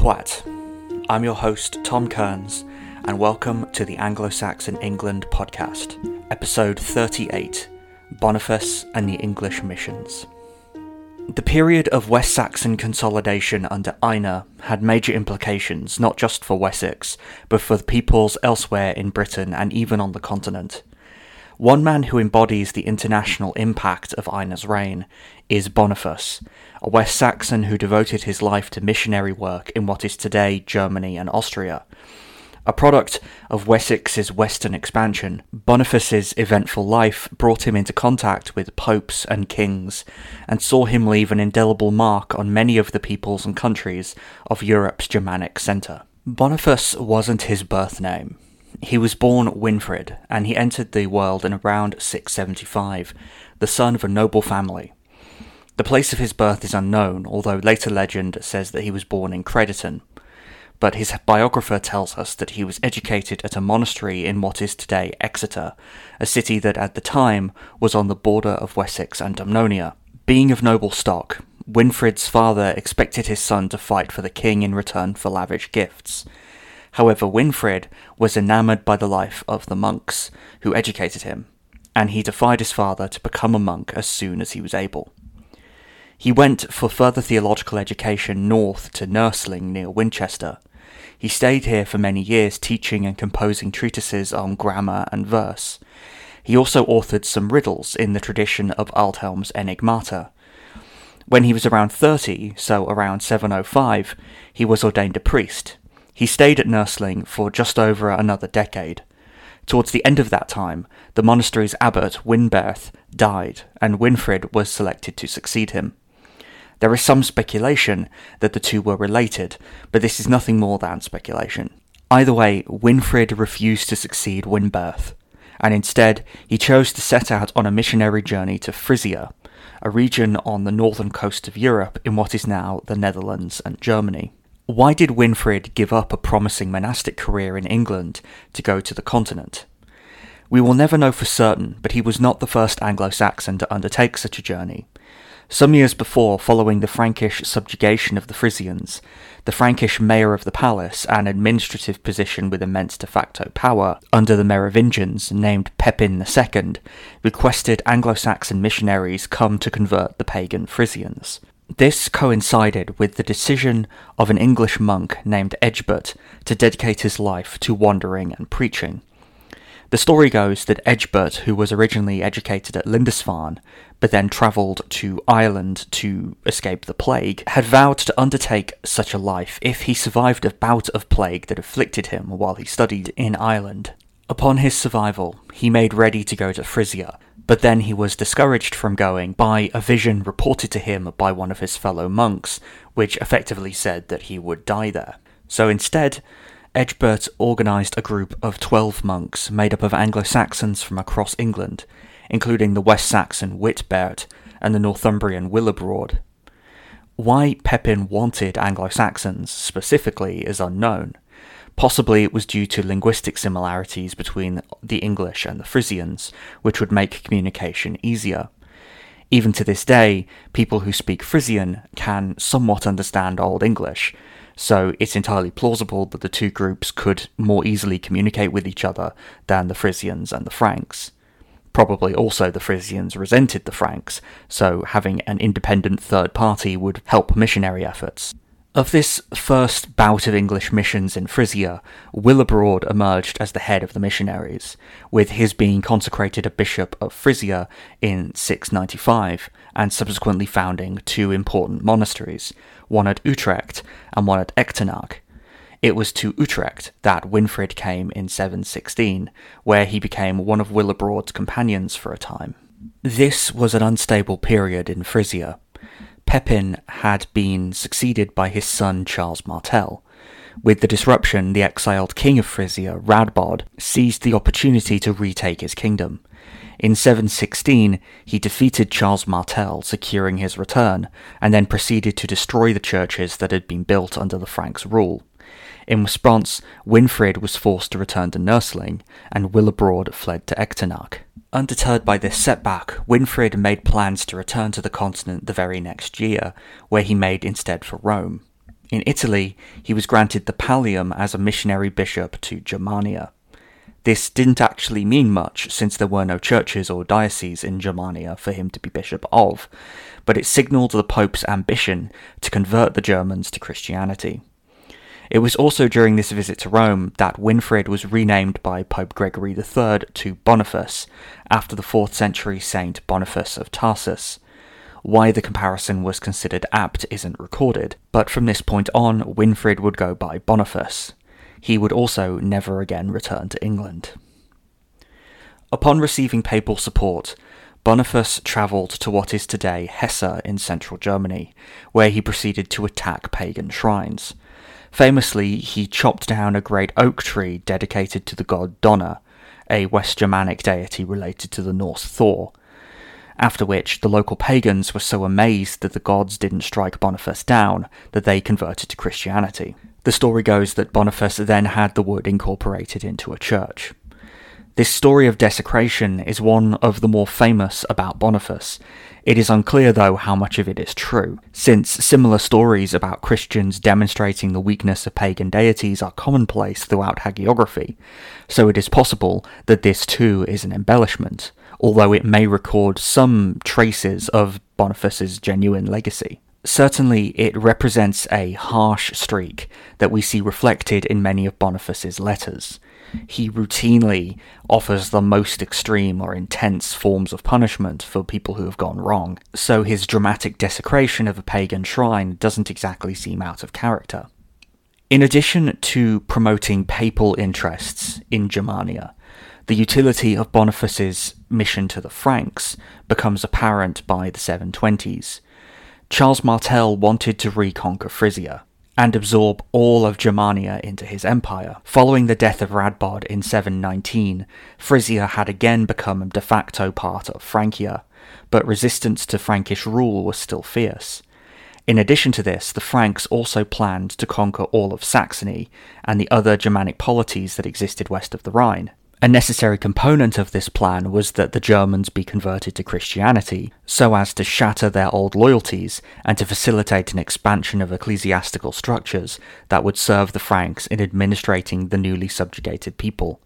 What? I'm your host, Tom Kearns, and welcome to the Anglo Saxon England podcast, episode 38 Boniface and the English Missions. The period of West Saxon consolidation under Ine had major implications not just for Wessex, but for the peoples elsewhere in Britain and even on the continent. One man who embodies the international impact of Ine's reign is Boniface, a West Saxon who devoted his life to missionary work in what is today Germany and Austria. A product of Wessex's western expansion, Boniface's eventful life brought him into contact with popes and kings, and saw him leave an indelible mark on many of the peoples and countries of Europe's Germanic centre. Boniface wasn't his birth name. He was born Winfrid, and he entered the world in around 675, the son of a noble family. The place of his birth is unknown, although later legend says that he was born in Crediton. But his biographer tells us that he was educated at a monastery in what is today Exeter, a city that at the time was on the border of Wessex and Dumnonia. Being of noble stock, Winfrid's father expected his son to fight for the king in return for lavish gifts. However, Winfrid was enamoured by the life of the monks who educated him, and he defied his father to become a monk as soon as he was able. He went for further theological education north to Nursling near Winchester. He stayed here for many years teaching and composing treatises on grammar and verse. He also authored some riddles in the tradition of Aldhelm's Enigmata. When he was around 30, so around 705, he was ordained a priest, he stayed at Nursling for just over another decade. Towards the end of that time, the monastery's abbot, Winberth, died, and Winfrid was selected to succeed him. There is some speculation that the two were related, but this is nothing more than speculation. Either way, Winfrid refused to succeed Winberth, and instead he chose to set out on a missionary journey to Frisia, a region on the northern coast of Europe in what is now the Netherlands and Germany. Why did Winfrid give up a promising monastic career in England to go to the continent? We will never know for certain, but he was not the first Anglo Saxon to undertake such a journey. Some years before, following the Frankish subjugation of the Frisians, the Frankish mayor of the palace, an administrative position with immense de facto power, under the Merovingians, named Pepin II, requested Anglo Saxon missionaries come to convert the pagan Frisians. This coincided with the decision of an English monk named Egbert to dedicate his life to wandering and preaching. The story goes that Egbert, who was originally educated at Lindisfarne, but then travelled to Ireland to escape the plague, had vowed to undertake such a life if he survived a bout of plague that afflicted him while he studied in Ireland. Upon his survival, he made ready to go to Frisia, but then he was discouraged from going by a vision reported to him by one of his fellow monks, which effectively said that he would die there. So instead, Egbert organised a group of 12 monks made up of Anglo Saxons from across England, including the West Saxon Witbert and the Northumbrian Willibrord. Why Pepin wanted Anglo Saxons specifically is unknown, Possibly it was due to linguistic similarities between the English and the Frisians, which would make communication easier. Even to this day, people who speak Frisian can somewhat understand Old English, so it's entirely plausible that the two groups could more easily communicate with each other than the Frisians and the Franks. Probably also the Frisians resented the Franks, so having an independent third party would help missionary efforts. Of this first bout of English missions in Frisia, Willibrord emerged as the head of the missionaries, with his being consecrated a bishop of Frisia in 695, and subsequently founding two important monasteries, one at Utrecht and one at Echternach. It was to Utrecht that Winfrid came in 716, where he became one of Willibrord's companions for a time. This was an unstable period in Frisia, Pepin had been succeeded by his son Charles Martel. With the disruption, the exiled king of Frisia, Radbod, seized the opportunity to retake his kingdom. In 716, he defeated Charles Martel, securing his return, and then proceeded to destroy the churches that had been built under the Franks' rule. In response, Winfrid was forced to return to Nursling, and Willibrord fled to Echternach. Undeterred by this setback, Winfrid made plans to return to the continent the very next year, where he made instead for Rome. In Italy, he was granted the pallium as a missionary bishop to Germania. This didn't actually mean much, since there were no churches or dioceses in Germania for him to be bishop of, but it signalled the Pope's ambition to convert the Germans to Christianity. It was also during this visit to Rome that Winfrid was renamed by Pope Gregory III to Boniface, after the 4th century saint Boniface of Tarsus. Why the comparison was considered apt isn't recorded, but from this point on, Winfrid would go by Boniface. He would also never again return to England. Upon receiving papal support, Boniface travelled to what is today Hesse in central Germany, where he proceeded to attack pagan shrines. Famously, he chopped down a great oak tree dedicated to the god Donar, a West Germanic deity related to the Norse Thor. After which, the local pagans were so amazed that the gods didn't strike Boniface down that they converted to Christianity. The story goes that Boniface then had the wood incorporated into a church. This story of desecration is one of the more famous about Boniface. It is unclear, though, how much of it is true, since similar stories about Christians demonstrating the weakness of pagan deities are commonplace throughout hagiography, so it is possible that this too is an embellishment, although it may record some traces of Boniface's genuine legacy. Certainly, it represents a harsh streak that we see reflected in many of Boniface's letters he routinely offers the most extreme or intense forms of punishment for people who have gone wrong, so his dramatic desecration of a pagan shrine doesn't exactly seem out of character. In addition to promoting papal interests in Germania, the utility of Boniface's mission to the Franks becomes apparent by the 720s. Charles Martel wanted to reconquer Frisia, and absorb all of Germania into his empire. Following the death of Radbod in 719, Frisia had again become de facto part of Francia, but resistance to Frankish rule was still fierce. In addition to this, the Franks also planned to conquer all of Saxony and the other Germanic polities that existed west of the Rhine. A necessary component of this plan was that the Germans be converted to Christianity, so as to shatter their old loyalties and to facilitate an expansion of ecclesiastical structures that would serve the Franks in administrating the newly subjugated people.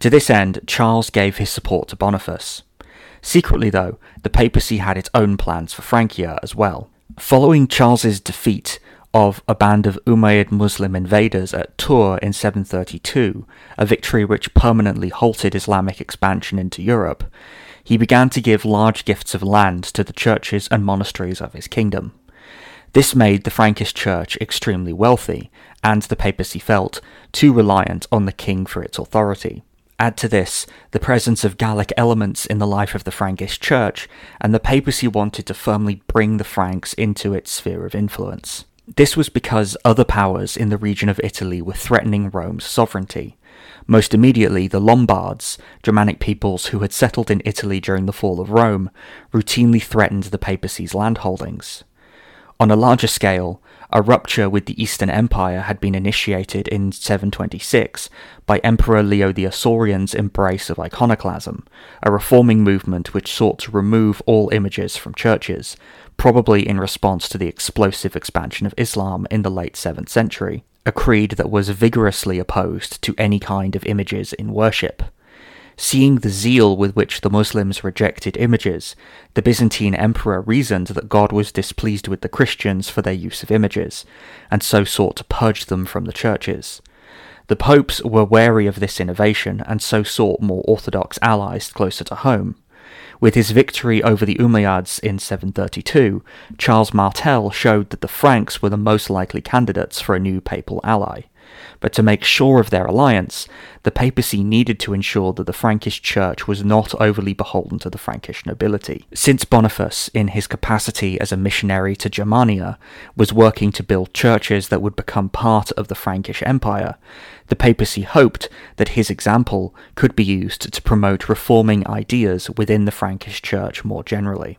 To this end, Charles gave his support to Boniface. Secretly, though, the papacy had its own plans for Francia as well. Following Charles's defeat, of a band of Umayyad Muslim invaders at Tours in 732, a victory which permanently halted Islamic expansion into Europe, he began to give large gifts of land to the churches and monasteries of his kingdom. This made the Frankish church extremely wealthy, and the papacy felt too reliant on the king for its authority. Add to this the presence of Gallic elements in the life of the Frankish church, and the papacy wanted to firmly bring the Franks into its sphere of influence. This was because other powers in the region of Italy were threatening Rome's sovereignty. Most immediately, the Lombards, Germanic peoples who had settled in Italy during the fall of Rome, routinely threatened the papacy's landholdings. On a larger scale, a rupture with the Eastern Empire had been initiated in 726 by Emperor Leo the Isaurian's embrace of iconoclasm, a reforming movement which sought to remove all images from churches, probably in response to the explosive expansion of Islam in the late 7th century, a creed that was vigorously opposed to any kind of images in worship. Seeing the zeal with which the Muslims rejected images, the Byzantine emperor reasoned that God was displeased with the Christians for their use of images, and so sought to purge them from the churches. The popes were wary of this innovation and so sought more orthodox allies closer to home. With his victory over the Umayyads in 732, Charles Martel showed that the Franks were the most likely candidates for a new papal ally. But to make sure of their alliance, the papacy needed to ensure that the Frankish church was not overly beholden to the Frankish nobility. Since Boniface, in his capacity as a missionary to Germania, was working to build churches that would become part of the Frankish Empire, the papacy hoped that his example could be used to promote reforming ideas within the Frankish church more generally.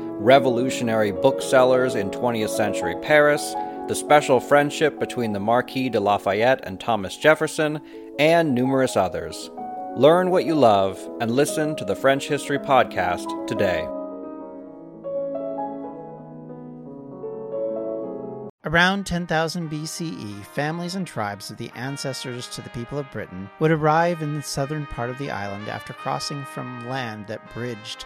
revolutionary booksellers in 20th century Paris, the special friendship between the Marquis de Lafayette and Thomas Jefferson, and numerous others. Learn what you love and listen to the French History Podcast today. Around 10,000 BCE, families and tribes of the ancestors to the people of Britain would arrive in the southern part of the island after crossing from land that bridged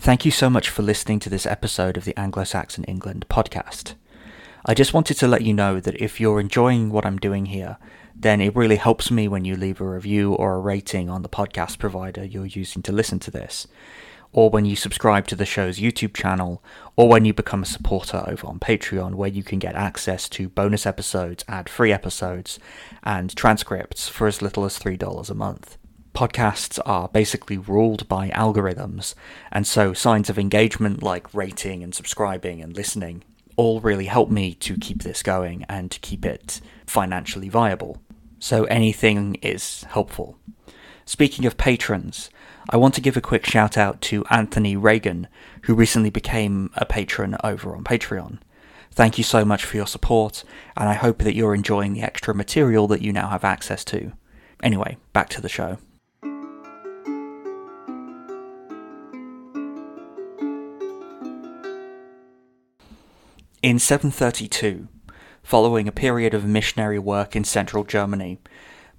Thank you so much for listening to this episode of the Anglo Saxon England podcast. I just wanted to let you know that if you're enjoying what I'm doing here, then it really helps me when you leave a review or a rating on the podcast provider you're using to listen to this, or when you subscribe to the show's YouTube channel, or when you become a supporter over on Patreon, where you can get access to bonus episodes, ad free episodes, and transcripts for as little as $3 a month podcasts are basically ruled by algorithms, and so signs of engagement like rating and subscribing and listening all really help me to keep this going and to keep it financially viable. So anything is helpful. Speaking of patrons, I want to give a quick shout out to Anthony Reagan, who recently became a patron over on Patreon. Thank you so much for your support, and I hope that you're enjoying the extra material that you now have access to. Anyway, back to the show. In 732, following a period of missionary work in central Germany,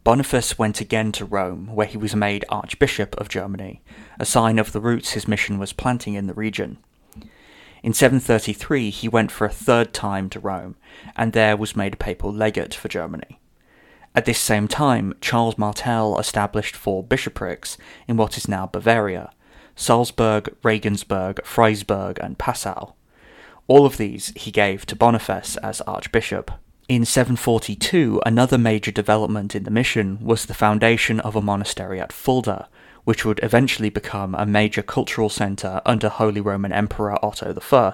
Boniface went again to Rome, where he was made Archbishop of Germany, a sign of the roots his mission was planting in the region. In 733, he went for a third time to Rome, and there was made papal legate for Germany. At this same time, Charles Martel established four bishoprics in what is now Bavaria Salzburg, Regensburg, Freisburg, and Passau. All of these he gave to Boniface as archbishop. In 742, another major development in the mission was the foundation of a monastery at Fulda, which would eventually become a major cultural centre under Holy Roman Emperor Otto I,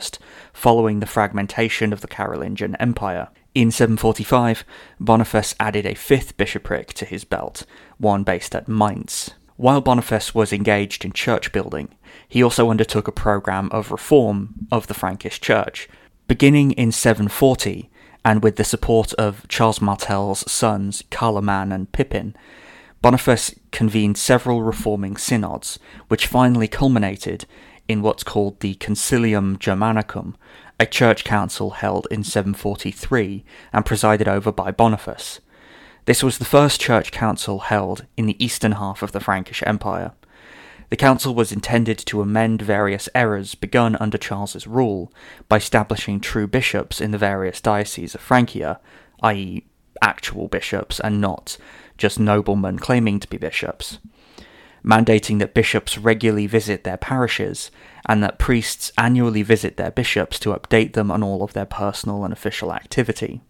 following the fragmentation of the Carolingian Empire. In 745, Boniface added a fifth bishopric to his belt, one based at Mainz. While Boniface was engaged in church building, he also undertook a program of reform of the Frankish Church. Beginning in 740, and with the support of Charles Martel's sons Carloman and Pippin, Boniface convened several reforming synods, which finally culminated in what's called the Concilium Germanicum, a church council held in 743 and presided over by Boniface. This was the first church council held in the eastern half of the Frankish Empire. The council was intended to amend various errors begun under Charles's rule by establishing true bishops in the various dioceses of Francia, i.e., actual bishops and not just noblemen claiming to be bishops, mandating that bishops regularly visit their parishes and that priests annually visit their bishops to update them on all of their personal and official activity.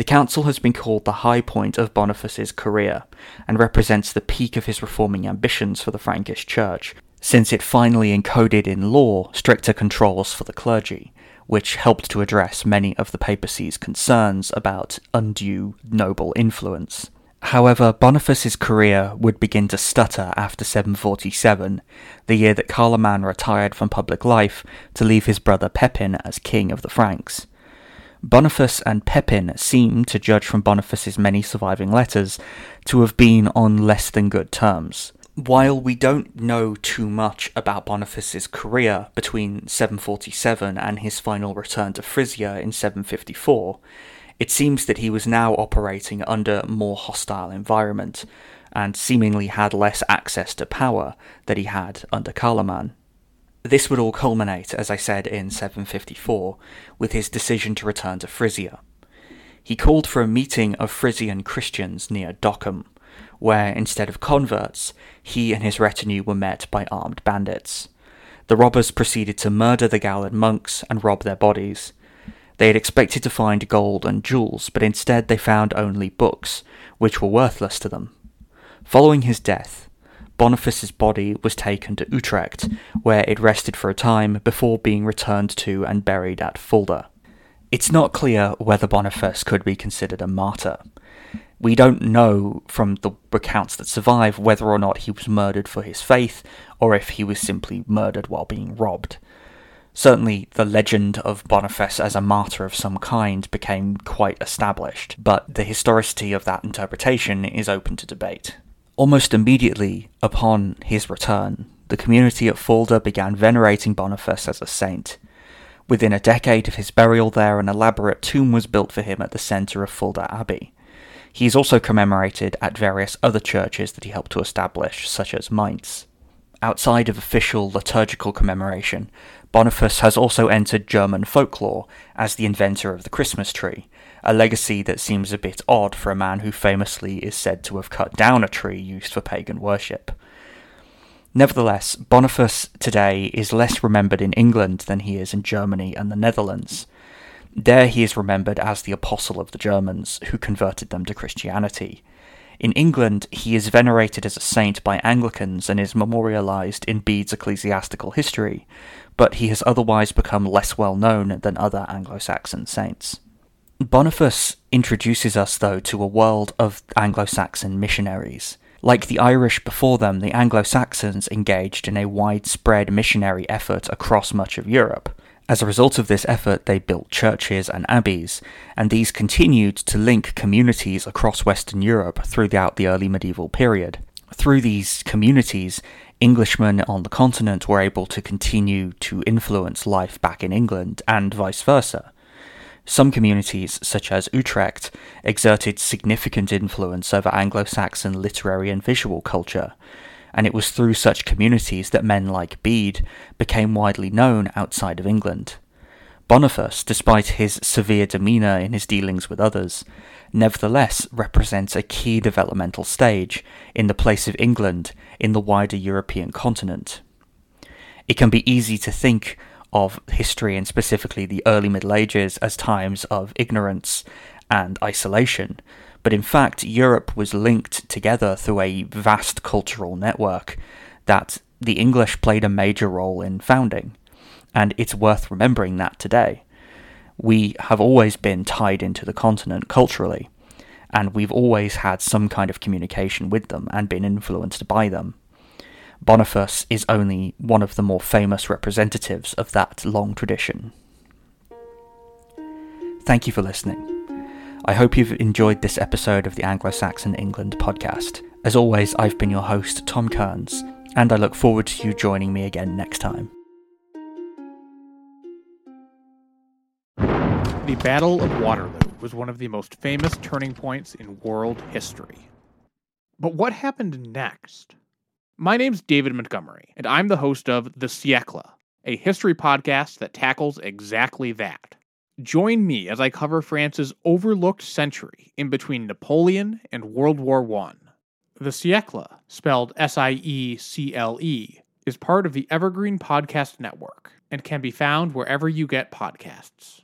The council has been called the high point of Boniface's career and represents the peak of his reforming ambitions for the Frankish Church, since it finally encoded in law stricter controls for the clergy, which helped to address many of the papacy's concerns about undue noble influence. However, Boniface's career would begin to stutter after 747, the year that Carloman retired from public life to leave his brother Pepin as king of the Franks. Boniface and Pepin seem, to judge from Boniface's many surviving letters, to have been on less than good terms. While we don't know too much about Boniface's career between 747 and his final return to Frisia in 754, it seems that he was now operating under more hostile environment and seemingly had less access to power than he had under Carloman. This would all culminate, as I said, in 754, with his decision to return to Frisia. He called for a meeting of Frisian Christians near Dokkum, where, instead of converts, he and his retinue were met by armed bandits. The robbers proceeded to murder the Gallon monks and rob their bodies. They had expected to find gold and jewels, but instead they found only books, which were worthless to them. Following his death, Boniface's body was taken to Utrecht, where it rested for a time before being returned to and buried at Fulda. It's not clear whether Boniface could be considered a martyr. We don't know from the accounts that survive whether or not he was murdered for his faith, or if he was simply murdered while being robbed. Certainly, the legend of Boniface as a martyr of some kind became quite established, but the historicity of that interpretation is open to debate. Almost immediately upon his return, the community at Fulda began venerating Boniface as a saint. Within a decade of his burial there, an elaborate tomb was built for him at the centre of Fulda Abbey. He is also commemorated at various other churches that he helped to establish, such as Mainz. Outside of official liturgical commemoration, Boniface has also entered German folklore as the inventor of the Christmas tree, a legacy that seems a bit odd for a man who famously is said to have cut down a tree used for pagan worship. Nevertheless, Boniface today is less remembered in England than he is in Germany and the Netherlands. There he is remembered as the apostle of the Germans who converted them to Christianity. In England, he is venerated as a saint by Anglicans and is memorialised in Bede's ecclesiastical history, but he has otherwise become less well known than other Anglo Saxon saints. Boniface introduces us, though, to a world of Anglo Saxon missionaries. Like the Irish before them, the Anglo Saxons engaged in a widespread missionary effort across much of Europe. As a result of this effort, they built churches and abbeys, and these continued to link communities across Western Europe throughout the early medieval period. Through these communities, Englishmen on the continent were able to continue to influence life back in England, and vice versa. Some communities, such as Utrecht, exerted significant influence over Anglo Saxon literary and visual culture, and it was through such communities that men like Bede became widely known outside of England. Boniface, despite his severe demeanour in his dealings with others, nevertheless represents a key developmental stage in the place of England in the wider European continent. It can be easy to think of history and specifically the early Middle Ages as times of ignorance and isolation. But in fact, Europe was linked together through a vast cultural network that the English played a major role in founding. And it's worth remembering that today. We have always been tied into the continent culturally, and we've always had some kind of communication with them and been influenced by them. Boniface is only one of the more famous representatives of that long tradition. Thank you for listening. I hope you've enjoyed this episode of the Anglo Saxon England podcast. As always, I've been your host, Tom Kearns, and I look forward to you joining me again next time. The Battle of Waterloo was one of the most famous turning points in world history. But what happened next? My name's David Montgomery, and I'm the host of The Siècle, a history podcast that tackles exactly that. Join me as I cover France's overlooked century in between Napoleon and World War I. The Siècle, spelled S I E C L E, is part of the Evergreen Podcast Network and can be found wherever you get podcasts.